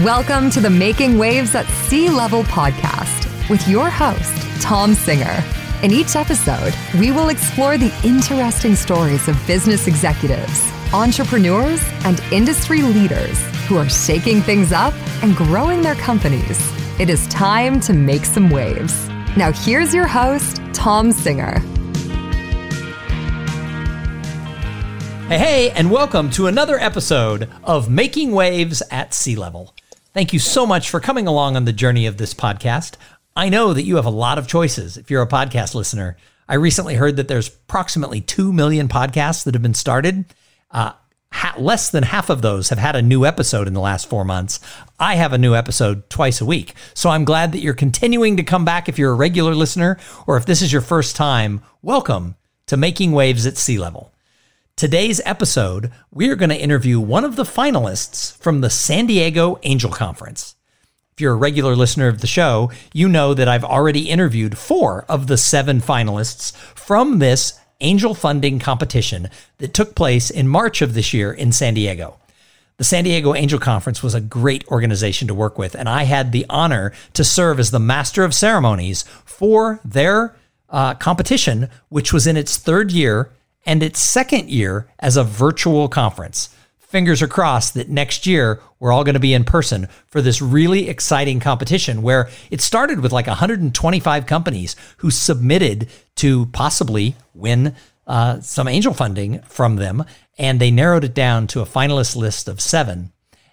Welcome to the Making Waves at Sea Level podcast with your host, Tom Singer. In each episode, we will explore the interesting stories of business executives, entrepreneurs, and industry leaders who are shaking things up and growing their companies. It is time to make some waves. Now, here's your host, Tom Singer. Hey, hey, and welcome to another episode of Making Waves at Sea Level. Thank you so much for coming along on the journey of this podcast. I know that you have a lot of choices if you're a podcast listener. I recently heard that there's approximately 2 million podcasts that have been started. Uh, ha- less than half of those have had a new episode in the last four months. I have a new episode twice a week. So I'm glad that you're continuing to come back if you're a regular listener, or if this is your first time, welcome to Making Waves at Sea Level. Today's episode, we are going to interview one of the finalists from the San Diego Angel Conference. If you're a regular listener of the show, you know that I've already interviewed four of the seven finalists from this angel funding competition that took place in March of this year in San Diego. The San Diego Angel Conference was a great organization to work with, and I had the honor to serve as the master of ceremonies for their uh, competition, which was in its third year and its second year as a virtual conference. Fingers are crossed that next year we're all going to be in person for this really exciting competition where it started with like 125 companies who submitted to possibly win uh, some angel funding from them. And they narrowed it down to a finalist list of seven.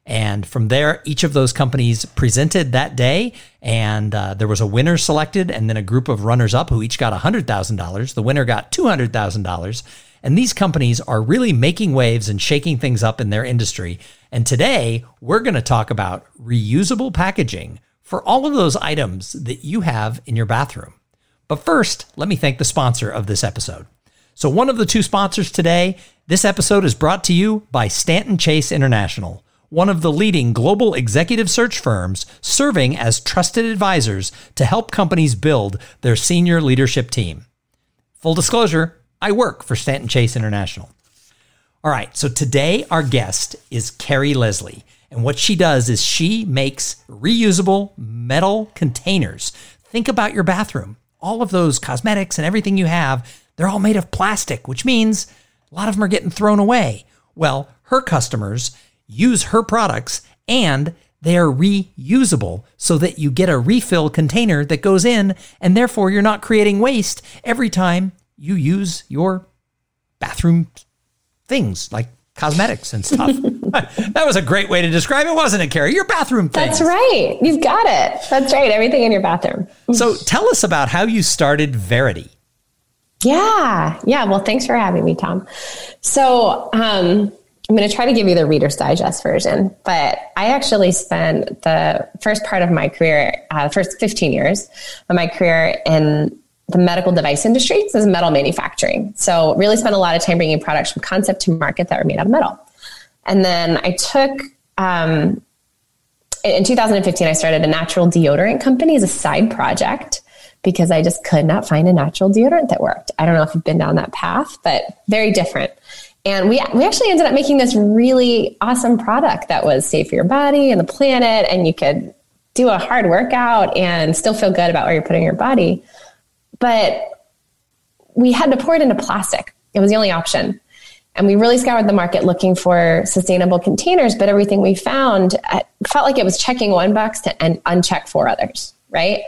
And from there, each of those companies presented that day, and uh, there was a winner selected, and then a group of runners up who each got $100,000. The winner got $200,000. And these companies are really making waves and shaking things up in their industry. And today, we're going to talk about reusable packaging for all of those items that you have in your bathroom. But first, let me thank the sponsor of this episode. So, one of the two sponsors today, this episode is brought to you by Stanton Chase International one of the leading global executive search firms serving as trusted advisors to help companies build their senior leadership team. Full disclosure, I work for Stanton Chase International. All right, so today our guest is Carrie Leslie. And what she does is she makes reusable metal containers. Think about your bathroom. All of those cosmetics and everything you have, they're all made of plastic, which means a lot of them are getting thrown away. Well, her customers use her products and they are reusable so that you get a refill container that goes in and therefore you're not creating waste every time you use your bathroom things like cosmetics and stuff. that was a great way to describe it, wasn't it, Carrie? Your bathroom things. That's right. You've got it. That's right. Everything in your bathroom. so tell us about how you started Verity. Yeah. Yeah. Well, thanks for having me, Tom. So, um, I'm going to try to give you the Reader's Digest version, but I actually spent the first part of my career, uh, the first 15 years of my career in the medical device industry. Is metal manufacturing. So, really spent a lot of time bringing products from concept to market that were made out of metal. And then I took, um, in 2015, I started a natural deodorant company as a side project because I just could not find a natural deodorant that worked. I don't know if you've been down that path, but very different. And we, we actually ended up making this really awesome product that was safe for your body and the planet. And you could do a hard workout and still feel good about where you're putting your body. But we had to pour it into plastic. It was the only option. And we really scoured the market looking for sustainable containers, but everything we found uh, felt like it was checking one box to and uncheck four others, right?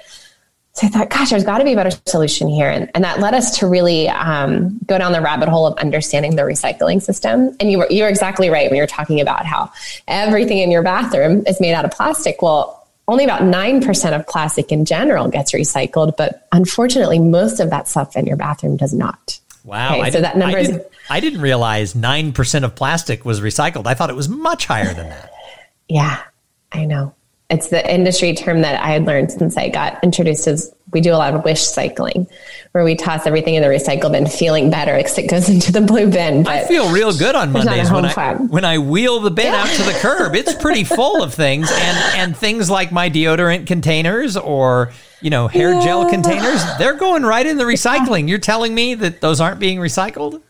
So I thought, gosh, there's got to be a better solution here. And, and that led us to really um, go down the rabbit hole of understanding the recycling system. And you were, you were exactly right when you were talking about how everything in your bathroom is made out of plastic. Well, only about 9% of plastic in general gets recycled, but unfortunately, most of that stuff in your bathroom does not. Wow. Okay, so that number I is. Didn't, I didn't realize 9% of plastic was recycled. I thought it was much higher than that. Yeah, I know it's the industry term that I had learned since I got introduced is we do a lot of wish cycling where we toss everything in the recycle bin feeling better because it goes into the blue bin. I feel real good on Mondays when I, when I wheel the bin yeah. out to the curb. It's pretty full of things and, and things like my deodorant containers or, you know, hair yeah. gel containers, they're going right in the recycling. You're telling me that those aren't being recycled?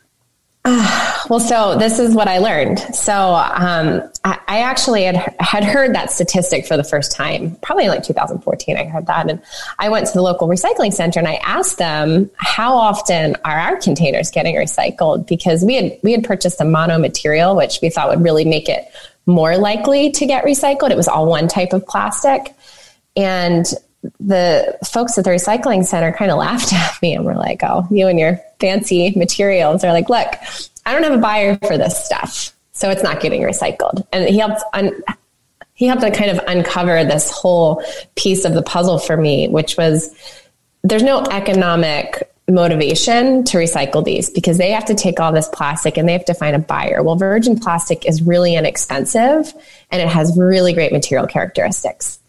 Well, so this is what I learned. So um, I, I, actually had, had heard that statistic for the first time, probably in like 2014. I heard that. And I went to the local recycling center and I asked them, how often are our containers getting recycled? Because we had, we had purchased a mono material, which we thought would really make it more likely to get recycled. It was all one type of plastic. And the folks at the recycling center kind of laughed at me and were like, oh, you and your fancy materials. They're like, look, I don't have a buyer for this stuff, so it's not getting recycled. And he helped un- he helped to kind of uncover this whole piece of the puzzle for me, which was there's no economic motivation to recycle these because they have to take all this plastic and they have to find a buyer. Well, virgin plastic is really inexpensive and it has really great material characteristics.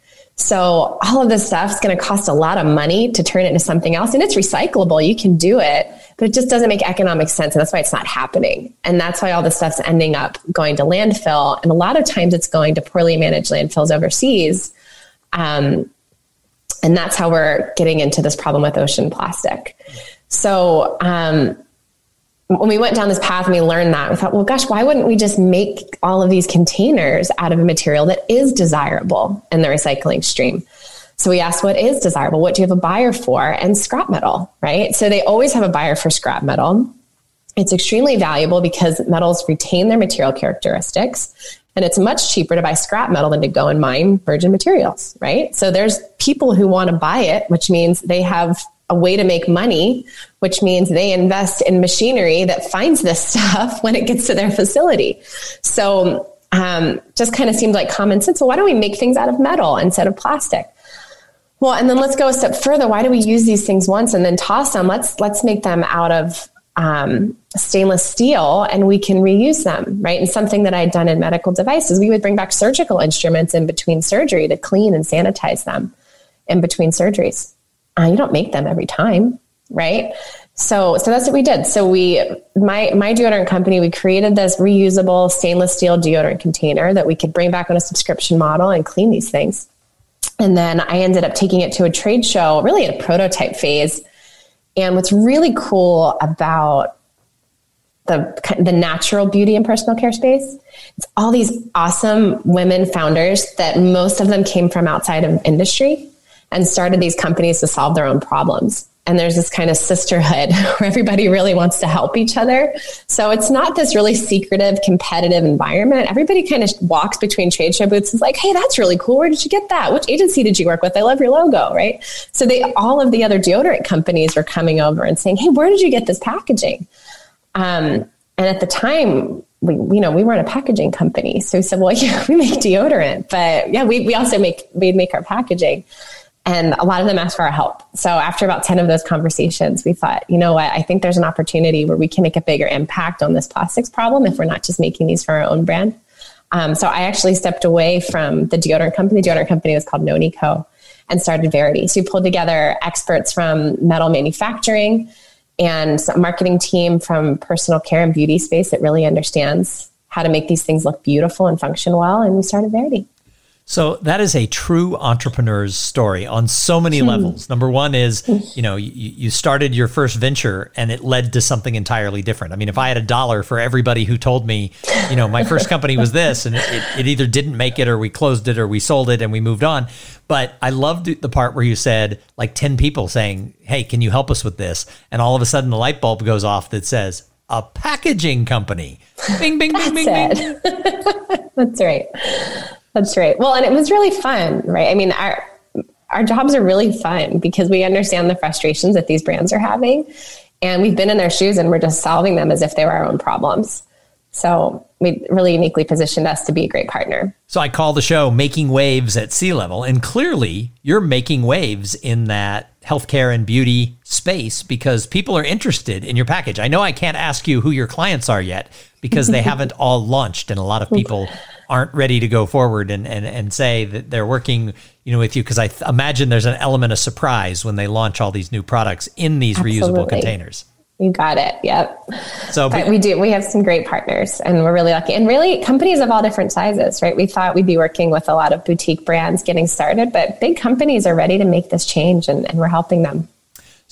So all of this stuff is going to cost a lot of money to turn it into something else and it's recyclable. You can do it, but it just doesn't make economic sense. And that's why it's not happening. And that's why all this stuff's ending up going to landfill. And a lot of times it's going to poorly managed landfills overseas. Um, and that's how we're getting into this problem with ocean plastic. So, um, when we went down this path and we learned that, we thought, well, gosh, why wouldn't we just make all of these containers out of a material that is desirable in the recycling stream? So we asked, what is desirable? What do you have a buyer for? And scrap metal, right? So they always have a buyer for scrap metal. It's extremely valuable because metals retain their material characteristics. And it's much cheaper to buy scrap metal than to go and mine virgin materials, right? So there's people who want to buy it, which means they have a way to make money, which means they invest in machinery that finds this stuff when it gets to their facility. So um, just kind of seemed like common sense. Well, why don't we make things out of metal instead of plastic? Well, and then let's go a step further. Why do we use these things once and then toss them? Let's let's make them out of um, stainless steel and we can reuse them, right? And something that I'd done in medical devices, we would bring back surgical instruments in between surgery to clean and sanitize them in between surgeries uh, you don't make them every time, right? So, so that's what we did. So we, my, my deodorant company, we created this reusable stainless steel deodorant container that we could bring back on a subscription model and clean these things. And then I ended up taking it to a trade show, really at a prototype phase. And what's really cool about the the natural beauty and personal care space. It's all these awesome women founders that most of them came from outside of industry and started these companies to solve their own problems. And there's this kind of sisterhood where everybody really wants to help each other. So it's not this really secretive, competitive environment. Everybody kind of walks between trade show booths and is like, hey, that's really cool. Where did you get that? Which agency did you work with? I love your logo, right? So they all of the other deodorant companies were coming over and saying, hey, where did you get this packaging? Um, and at the time, we, you know, we weren't a packaging company. So we said, well, yeah, we make deodorant, but yeah, we, we also make, we make our packaging. And a lot of them asked for our help. So after about 10 of those conversations, we thought, you know what, I think there's an opportunity where we can make a bigger impact on this plastics problem if we're not just making these for our own brand. Um, so I actually stepped away from the deodorant company. The deodorant company was called Noni Co. and started Verity. So we pulled together experts from metal manufacturing and a marketing team from personal care and beauty space that really understands how to make these things look beautiful and function well. And we started Verity. So that is a true entrepreneur's story on so many hmm. levels. Number one is, you know, you, you started your first venture and it led to something entirely different. I mean, if I had a dollar for everybody who told me, you know, my first company was this and it, it either didn't make it or we closed it or we sold it and we moved on. But I loved the part where you said like 10 people saying, Hey, can you help us with this? And all of a sudden the light bulb goes off that says, a packaging company. Bing, bing, bing, bing, bing. That's right. That's right. Well, and it was really fun, right? I mean, our our jobs are really fun because we understand the frustrations that these brands are having, and we've been in their shoes and we're just solving them as if they were our own problems. So we really uniquely positioned us to be a great partner. So I call the show Making Waves at Sea Level. And clearly, you're making waves in that healthcare and beauty space because people are interested in your package. I know I can't ask you who your clients are yet because they haven't all launched, and a lot of people aren't ready to go forward and, and, and say that they're working you know with you because I th- imagine there's an element of surprise when they launch all these new products in these Absolutely. reusable containers. You got it. Yep. So but we do. We have some great partners, and we're really lucky. And really, companies of all different sizes, right? We thought we'd be working with a lot of boutique brands getting started, but big companies are ready to make this change, and, and we're helping them.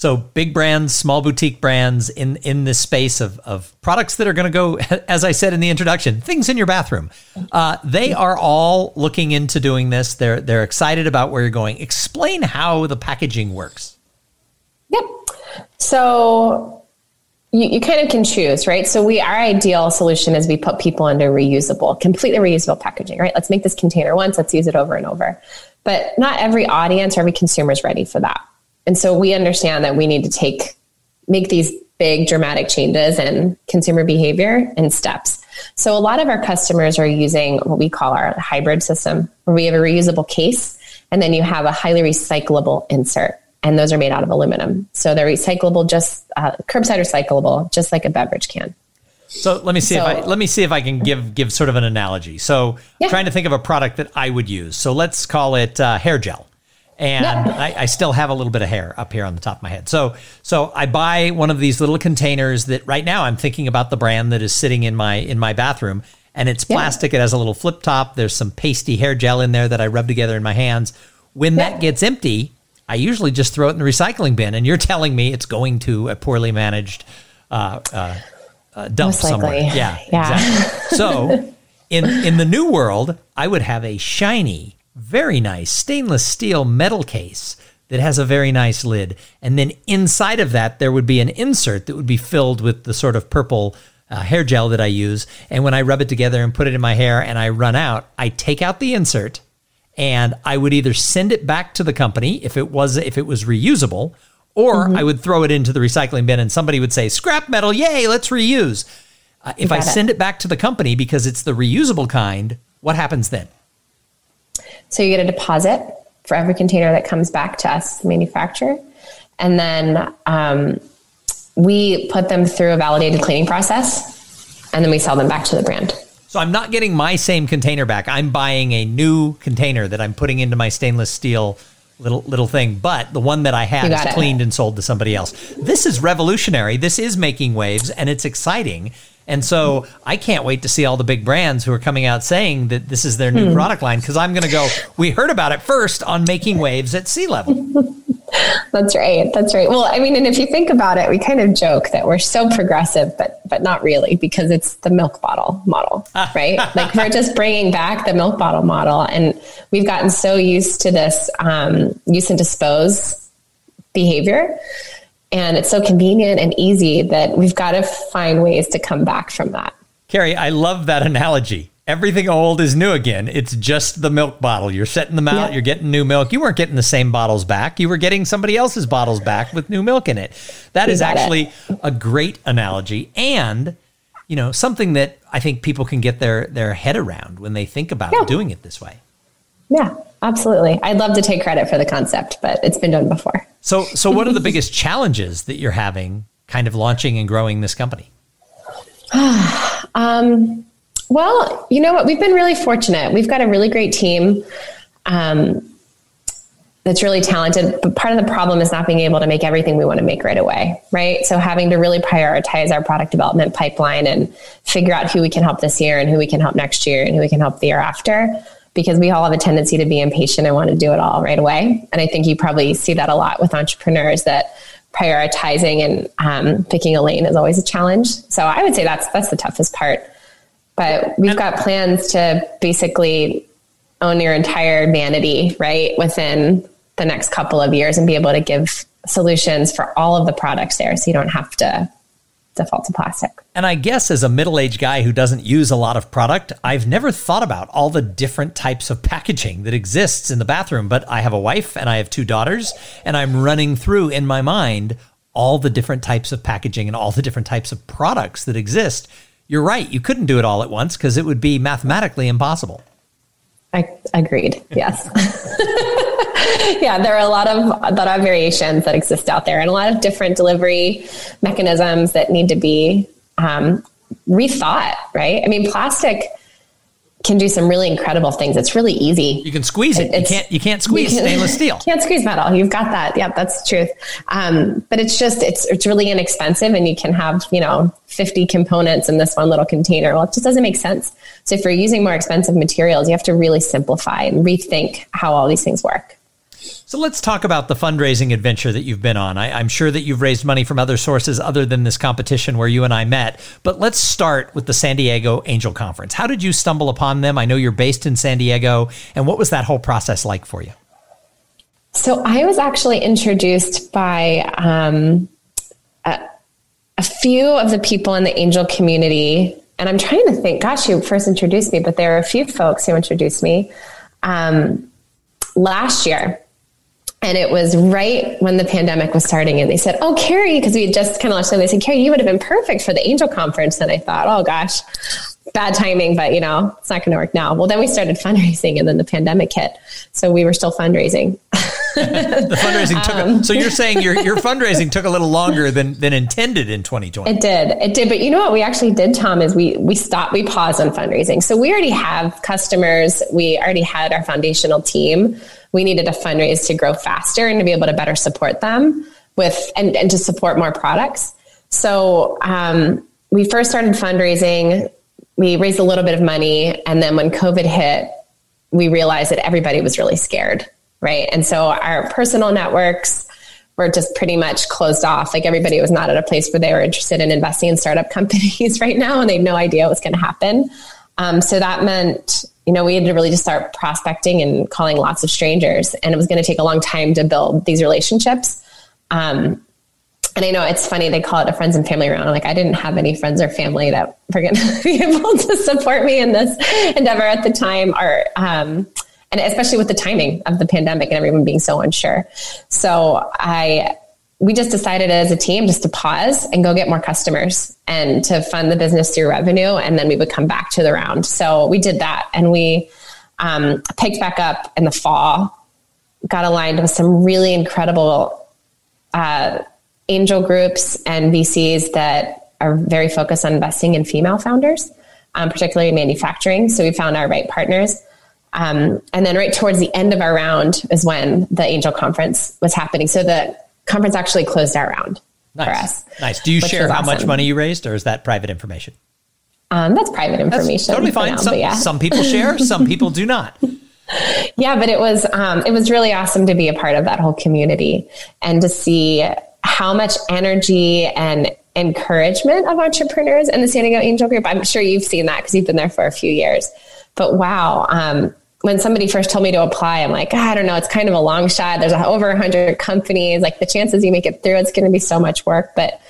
So big brands, small boutique brands in in this space of of products that are going to go, as I said in the introduction, things in your bathroom. Uh, they are all looking into doing this. They're they're excited about where you're going. Explain how the packaging works. Yep. So you, you kind of can choose, right? So we our ideal solution is we put people into reusable, completely reusable packaging, right? Let's make this container once, let's use it over and over. But not every audience or every consumer is ready for that. And so we understand that we need to take make these big dramatic changes in consumer behavior in steps. So a lot of our customers are using what we call our hybrid system, where we have a reusable case and then you have a highly recyclable insert. And those are made out of aluminum. So they're recyclable, just uh, curbside recyclable, just like a beverage can. So let me see so, if I let me see if I can give give sort of an analogy. So yeah. trying to think of a product that I would use. So let's call it uh, hair gel and I, I, still have a little bit of hair up here on the top of my head. So, so I buy one of these little containers that right now I'm thinking about the brand that is sitting in my in my bathroom, and it's plastic. Yeah. It has a little flip top. There's some pasty hair gel in there that I rub together in my hands. When yeah. that gets empty, I usually just throw it in the recycling bin. And you're telling me it's going to a poorly managed uh, uh, uh, dump somewhere. Yeah, yeah. Exactly. So, in in the new world, I would have a shiny very nice stainless steel metal case that has a very nice lid. And then inside of that, there would be an insert that would be filled with the sort of purple uh, hair gel that I use. And when I rub it together and put it in my hair and I run out, I take out the insert and I would either send it back to the company if it was if it was reusable, or mm-hmm. I would throw it into the recycling bin and somebody would say, "Scrap metal, yay, let's reuse." Uh, if I send it back to the company because it's the reusable kind, what happens then? So you get a deposit for every container that comes back to us, the manufacturer. And then um, we put them through a validated cleaning process and then we sell them back to the brand. So I'm not getting my same container back. I'm buying a new container that I'm putting into my stainless steel little little thing, but the one that I had is it. cleaned and sold to somebody else. This is revolutionary. This is making waves and it's exciting. And so I can't wait to see all the big brands who are coming out saying that this is their new hmm. product line because I'm going to go, we heard about it first on Making Waves at Sea Level. That's right. That's right. Well, I mean, and if you think about it, we kind of joke that we're so progressive, but but not really because it's the milk bottle model, right? like we're just bringing back the milk bottle model, and we've gotten so used to this um, use and dispose behavior and it's so convenient and easy that we've got to find ways to come back from that. Carrie, I love that analogy. Everything old is new again. It's just the milk bottle. You're setting them out, you're getting new milk. You weren't getting the same bottles back. You were getting somebody else's bottles back with new milk in it. That is actually it. a great analogy and you know, something that I think people can get their their head around when they think about yeah. doing it this way. Yeah, absolutely. I'd love to take credit for the concept, but it's been done before. So, so what are the biggest challenges that you're having, kind of launching and growing this company? um, well, you know what? We've been really fortunate. We've got a really great team um, that's really talented. But part of the problem is not being able to make everything we want to make right away, right? So having to really prioritize our product development pipeline and figure out who we can help this year and who we can help next year and who we can help the year after because we all have a tendency to be impatient and want to do it all right away. And I think you probably see that a lot with entrepreneurs that prioritizing and um, picking a lane is always a challenge. So I would say that's that's the toughest part. But we've got plans to basically own your entire vanity, right, within the next couple of years and be able to give solutions for all of the products there so you don't have to default to plastic. And I guess as a middle aged guy who doesn't use a lot of product, I've never thought about all the different types of packaging that exists in the bathroom. But I have a wife and I have two daughters, and I'm running through in my mind all the different types of packaging and all the different types of products that exist. You're right. You couldn't do it all at once because it would be mathematically impossible. I agreed. Yes. yeah, there are a lot of a lot of variations that exist out there, and a lot of different delivery mechanisms that need to be um, rethought. Right? I mean, plastic can do some really incredible things. It's really easy. You can squeeze it. It's, you can't. You can't squeeze you can, stainless steel. Can't squeeze metal. You've got that. Yeah, that's the truth. Um, but it's just it's it's really inexpensive, and you can have you know fifty components in this one little container. Well, it just doesn't make sense. So if you're using more expensive materials, you have to really simplify and rethink how all these things work. So let's talk about the fundraising adventure that you've been on. I, am sure that you've raised money from other sources other than this competition where you and I met. But let's start with the San Diego Angel Conference. How did you stumble upon them? I know you're based in San Diego. And what was that whole process like for you? So I was actually introduced by um, a, a few of the people in the angel community. And I'm trying to think, gosh, you first introduced me, but there are a few folks who introduced me um, last year. And it was right when the pandemic was starting. And they said, Oh, Carrie, because we had just kind of launched, they said, Carrie, you would have been perfect for the angel conference. And I thought, Oh gosh, bad timing, but you know, it's not going to work now. Well, then we started fundraising and then the pandemic hit. So we were still fundraising. the fundraising took um, a, so you're saying your your fundraising took a little longer than than intended in 2020 it did. It did. But you know what we actually did tom is we we stopped we paused on fundraising. So we already have customers. We already had our foundational team. We needed to fundraise to grow faster and to be able to better support them with and, and to support more products. So um, we first started fundraising. We raised a little bit of money. And then when covid hit we realized that everybody was really scared right? And so our personal networks were just pretty much closed off. Like everybody was not at a place where they were interested in investing in startup companies right now, and they had no idea what was going to happen. Um, so that meant, you know, we had to really just start prospecting and calling lots of strangers, and it was going to take a long time to build these relationships. Um, and I know it's funny they call it a friends and family round. Like, I didn't have any friends or family that were going to be able to support me in this endeavor at the time. Or um, and especially with the timing of the pandemic and everyone being so unsure. So I we just decided as a team just to pause and go get more customers and to fund the business through revenue and then we would come back to the round. So we did that and we um, picked back up in the fall, got aligned with some really incredible uh, angel groups and VCs that are very focused on investing in female founders, um, particularly manufacturing. So we found our right partners. Um, and then right towards the end of our round is when the angel conference was happening. So the conference actually closed our round nice. for us. Nice. Do you share how awesome. much money you raised, or is that private information? Um, that's private information. That's totally fine. Now, some, yeah. some people share, some people do not. Yeah, but it was um, it was really awesome to be a part of that whole community and to see how much energy and encouragement of entrepreneurs in the San Diego Angel Group. I'm sure you've seen that because you've been there for a few years. But wow, um, when somebody first told me to apply, I'm like, ah, I don't know, it's kind of a long shot. There's over 100 companies. Like the chances you make it through, it's going to be so much work. But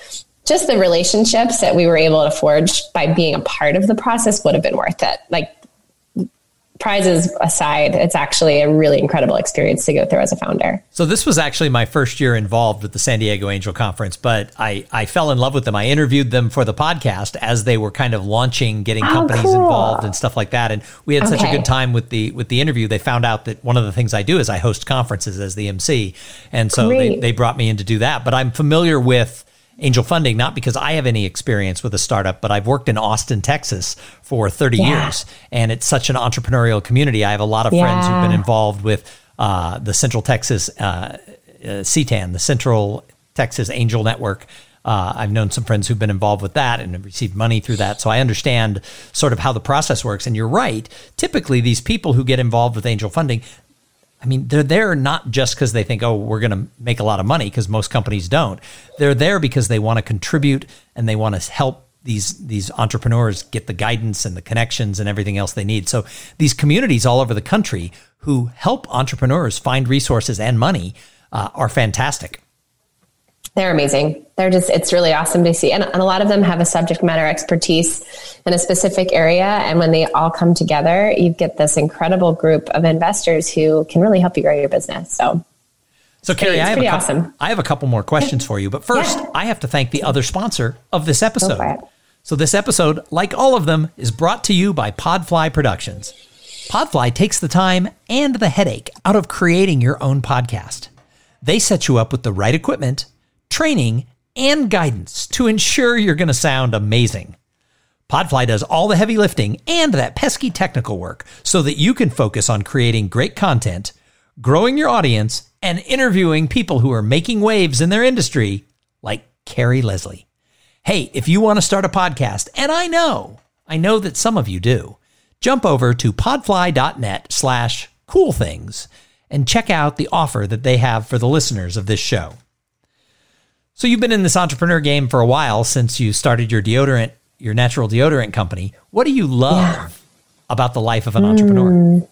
just the relationships that we were able to forge by being a part of the process would have been worth it. Like prizes aside, it's actually a really incredible experience to go through as a founder. So this was actually my first year involved with the San Diego Angel Conference, but I, I fell in love with them. I interviewed them for the podcast as they were kind of launching, getting oh, companies cool. involved and stuff like that. And we had okay. such a good time with the with the interview. They found out that one of the things I do is I host conferences as the MC. And so they, they brought me in to do that. But I'm familiar with angel funding, not because I have any experience with a startup, but I've worked in Austin, Texas for 30 yeah. years. And it's such an entrepreneurial community. I have a lot of yeah. friends who've been involved with uh, the Central Texas uh, uh, CTAN, the Central Texas Angel Network. Uh, I've known some friends who've been involved with that and have received money through that. So I understand sort of how the process works. And you're right. Typically, these people who get involved with angel funding, I mean, they're there not just because they think, oh, we're going to make a lot of money, because most companies don't. They're there because they want to contribute and they want to help these these entrepreneurs get the guidance and the connections and everything else they need. So these communities all over the country who help entrepreneurs find resources and money uh, are fantastic they're amazing. They're just, it's really awesome to see. And, and, a lot of them have a subject matter expertise in a specific area. And when they all come together, you get this incredible group of investors who can really help you grow your business. So, so Carrie, I have, a couple, awesome. I have a couple more questions for you. But first, yeah. I have to thank the other sponsor of this episode. So, this episode, like all of them, is brought to you by Podfly Productions. Podfly takes the time and the headache out of creating your own podcast. They set you up with the right equipment training, and guidance to ensure you're going to sound amazing. Podfly does all the heavy lifting and that pesky technical work so that you can focus on creating great content, growing your audience, and interviewing people who are making waves in their industry, like Carrie Leslie. Hey, if you want to start a podcast, and I know, I know that some of you do, jump over to podfly.net slash cool things and check out the offer that they have for the listeners of this show. So you've been in this entrepreneur game for a while since you started your deodorant, your natural deodorant company. What do you love yeah. about the life of an entrepreneur? Mm.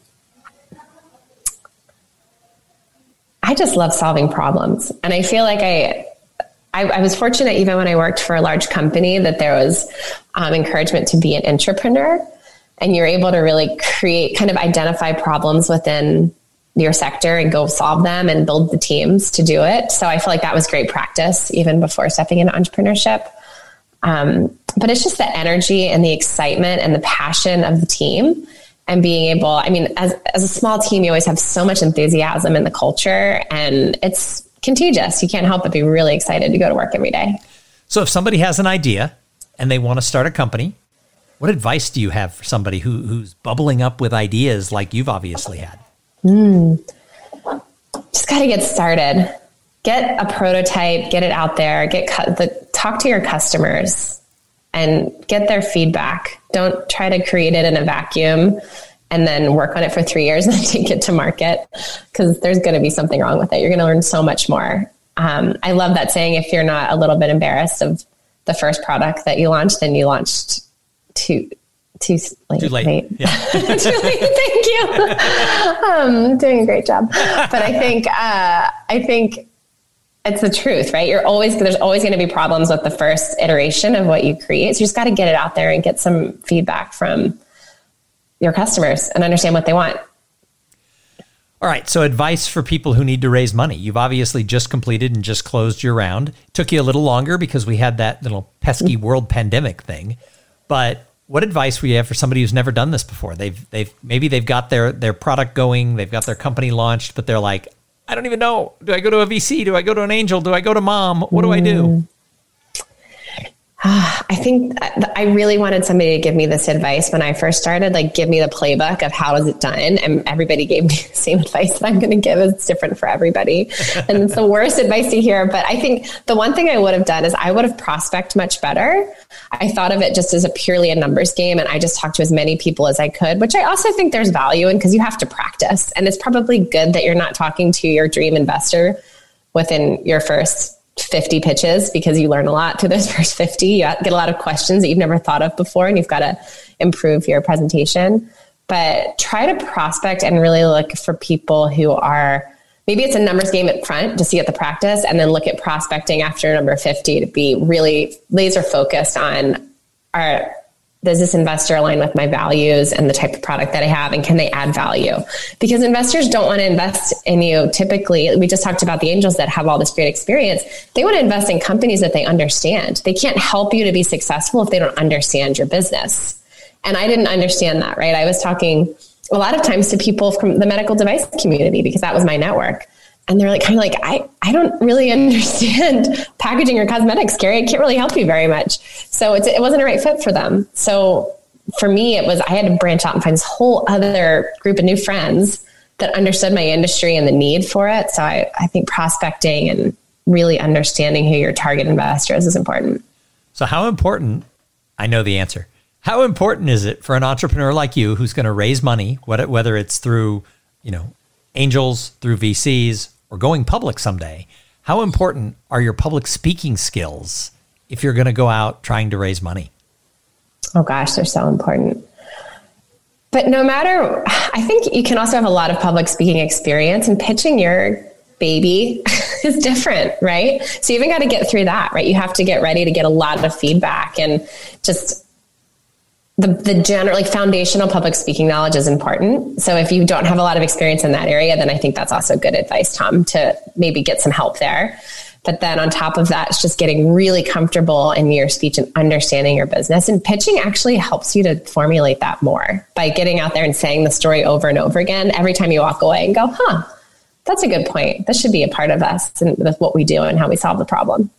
I just love solving problems. And I feel like I, I, I, was fortunate even when I worked for a large company that there was um, encouragement to be an entrepreneur and you're able to really create, kind of identify problems within your sector and go solve them and build the teams to do it. So I feel like that was great practice even before stepping into entrepreneurship. Um, but it's just the energy and the excitement and the passion of the team and being able, I mean, as, as a small team, you always have so much enthusiasm in the culture and it's contagious. You can't help but be really excited to go to work every day. So if somebody has an idea and they want to start a company, what advice do you have for somebody who, who's bubbling up with ideas like you've obviously had? Mm. Just got to get started. Get a prototype, get it out there, get the, talk to your customers and get their feedback. Don't try to create it in a vacuum and then work on it for three years and take it to market because there's going to be something wrong with it. You're going to learn so much more. Um, I love that saying if you're not a little bit embarrassed of the first product that you launched, then you launched too too late. Too late. late. Yeah. too late. Thank you. Um, doing a great job. But I think uh, I think it's the truth, right? You're always there's always going to be problems with the first iteration of what you create. So you just got to get it out there and get some feedback from your customers and understand what they want. All right. So, advice for people who need to raise money. You've obviously just completed and just closed your round. It took you a little longer because we had that little pesky world pandemic thing. But what advice would you have for somebody who's never done this before? They've they've maybe they've got their their product going, they've got their company launched, but they're like, I don't even know. Do I go to a VC? Do I go to an angel? Do I go to mom? What do I do? Mm. I think I really wanted somebody to give me this advice when I first started, like give me the playbook of how is it done. And everybody gave me the same advice that I'm going to give. It's different for everybody. and it's the worst advice to hear. But I think the one thing I would have done is I would have prospect much better. I thought of it just as a purely a numbers game. And I just talked to as many people as I could, which I also think there's value in because you have to practice. And it's probably good that you're not talking to your dream investor within your first 50 pitches because you learn a lot through those first 50. You get a lot of questions that you've never thought of before, and you've got to improve your presentation. But try to prospect and really look for people who are maybe it's a numbers game at front to see at the practice, and then look at prospecting after number 50 to be really laser focused on our does this investor align with my values and the type of product that I have and can they add value? Because investors don't want to invest in you typically. We just talked about the angels that have all this great experience. They want to invest in companies that they understand. They can't help you to be successful if they don't understand your business. And I didn't understand that, right? I was talking a lot of times to people from the medical device community because that was my network and they're like kind of like I, I don't really understand packaging or cosmetics Carrie I can't really help you very much. So it wasn't a right fit for them. So for me it was I had to branch out and find this whole other group of new friends that understood my industry and the need for it. So I, I think prospecting and really understanding who your target investor is is important. So how important I know the answer. How important is it for an entrepreneur like you who's going to raise money whether it's through you know angels through VCs or going public someday, how important are your public speaking skills if you're going to go out trying to raise money? Oh gosh, they're so important. But no matter, I think you can also have a lot of public speaking experience and pitching your baby is different, right? So you even got to get through that, right? You have to get ready to get a lot of feedback and just the, the general like foundational public speaking knowledge is important. So if you don't have a lot of experience in that area, then I think that's also good advice, Tom, to maybe get some help there. But then on top of that, it's just getting really comfortable in your speech and understanding your business. And pitching actually helps you to formulate that more by getting out there and saying the story over and over again. Every time you walk away and go, huh, that's a good point. This should be a part of us and what we do and how we solve the problem.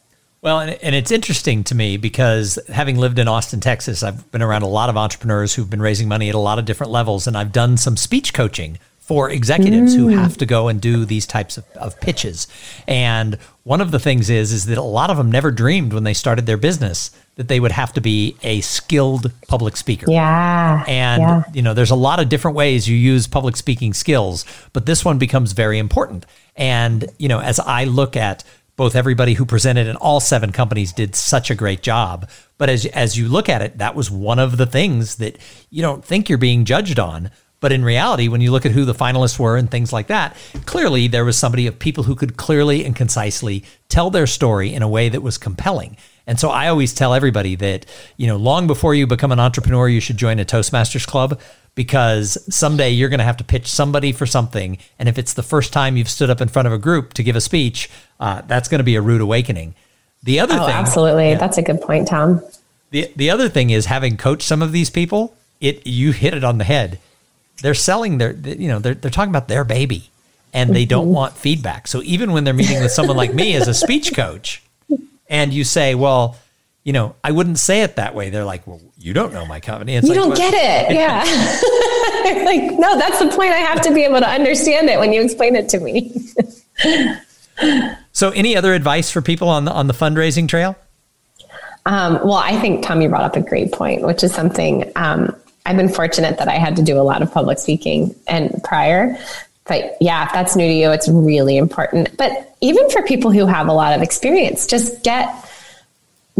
Well, and, and it's interesting to me because having lived in Austin, Texas, I've been around a lot of entrepreneurs who've been raising money at a lot of different levels, and I've done some speech coaching for executives mm. who have to go and do these types of, of pitches. And one of the things is is that a lot of them never dreamed when they started their business that they would have to be a skilled public speaker. Yeah. And yeah. you know, there's a lot of different ways you use public speaking skills, but this one becomes very important. And you know, as I look at both everybody who presented and all seven companies did such a great job. But as as you look at it, that was one of the things that you don't think you're being judged on. But in reality, when you look at who the finalists were and things like that, clearly there was somebody of people who could clearly and concisely tell their story in a way that was compelling. And so I always tell everybody that, you know, long before you become an entrepreneur, you should join a Toastmasters club because someday you're going to have to pitch somebody for something. And if it's the first time you've stood up in front of a group to give a speech, uh, that's going to be a rude awakening. The other oh, thing, absolutely, yeah, that's a good point, Tom. The the other thing is having coached some of these people, it you hit it on the head they're selling their, you know, they're, they're talking about their baby and they don't mm-hmm. want feedback. So even when they're meeting with someone like me as a speech coach and you say, well, you know, I wouldn't say it that way. They're like, well, you don't know my company. It's you like, don't get it. Yeah. like, no, that's the point. I have to be able to understand it when you explain it to me. so any other advice for people on the, on the fundraising trail? Um, well, I think Tommy brought up a great point, which is something um, I've been fortunate that I had to do a lot of public speaking and prior. But yeah, if that's new to you, it's really important. But even for people who have a lot of experience, just get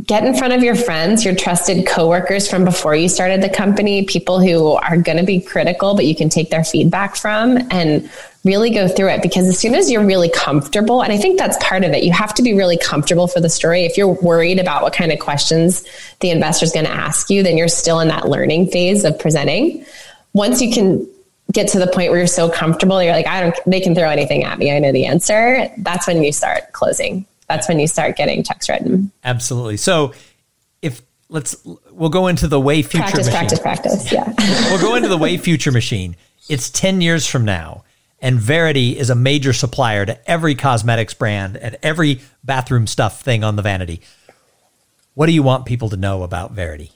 get in front of your friends, your trusted coworkers from before you started the company, people who are going to be critical, but you can take their feedback from and really go through it because as soon as you're really comfortable, and I think that's part of it, you have to be really comfortable for the story. If you're worried about what kind of questions the investor is going to ask you, then you're still in that learning phase of presenting. Once you can get to the point where you're so comfortable, you're like, I don't, they can throw anything at me. I know the answer. That's when you start closing. That's when you start getting checks written. Absolutely. So if let's, we'll go into the way future practice, machine. practice, practice. Yeah. we'll go into the way future machine. It's 10 years from now and Verity is a major supplier to every cosmetics brand and every bathroom stuff thing on the vanity. What do you want people to know about Verity?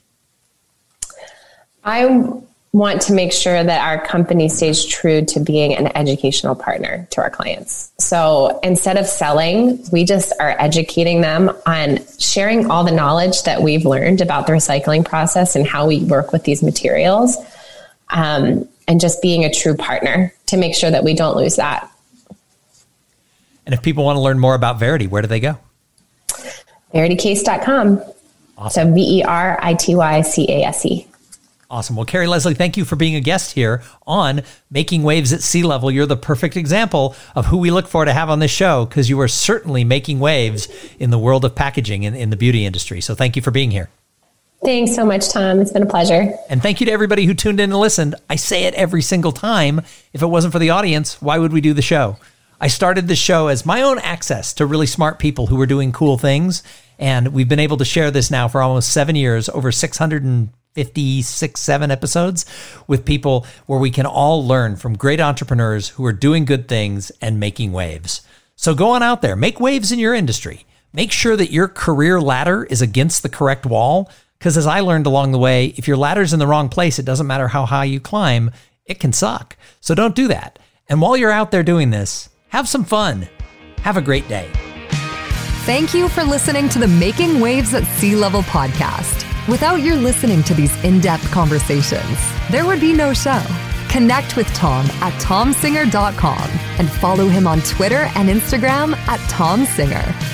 I want to make sure that our company stays true to being an educational partner to our clients. So instead of selling, we just are educating them on sharing all the knowledge that we've learned about the recycling process and how we work with these materials. Um, and just being a true partner to make sure that we don't lose that. And if people want to learn more about Verity, where do they go? VerityCase.com. Awesome. So V E R I T Y C A S E. Awesome. Well, Carrie Leslie, thank you for being a guest here on Making Waves at Sea Level. You're the perfect example of who we look for to have on this show because you are certainly making waves in the world of packaging and in the beauty industry. So thank you for being here. Thanks so much, Tom. It's been a pleasure. And thank you to everybody who tuned in and listened. I say it every single time. If it wasn't for the audience, why would we do the show? I started the show as my own access to really smart people who were doing cool things. And we've been able to share this now for almost seven years, over 656, seven episodes with people where we can all learn from great entrepreneurs who are doing good things and making waves. So go on out there, make waves in your industry. Make sure that your career ladder is against the correct wall because as I learned along the way, if your ladder's in the wrong place, it doesn't matter how high you climb, it can suck. So don't do that. And while you're out there doing this, have some fun. Have a great day. Thank you for listening to the Making Waves at Sea Level podcast. Without your listening to these in depth conversations, there would be no show. Connect with Tom at tomsinger.com and follow him on Twitter and Instagram at tomsinger.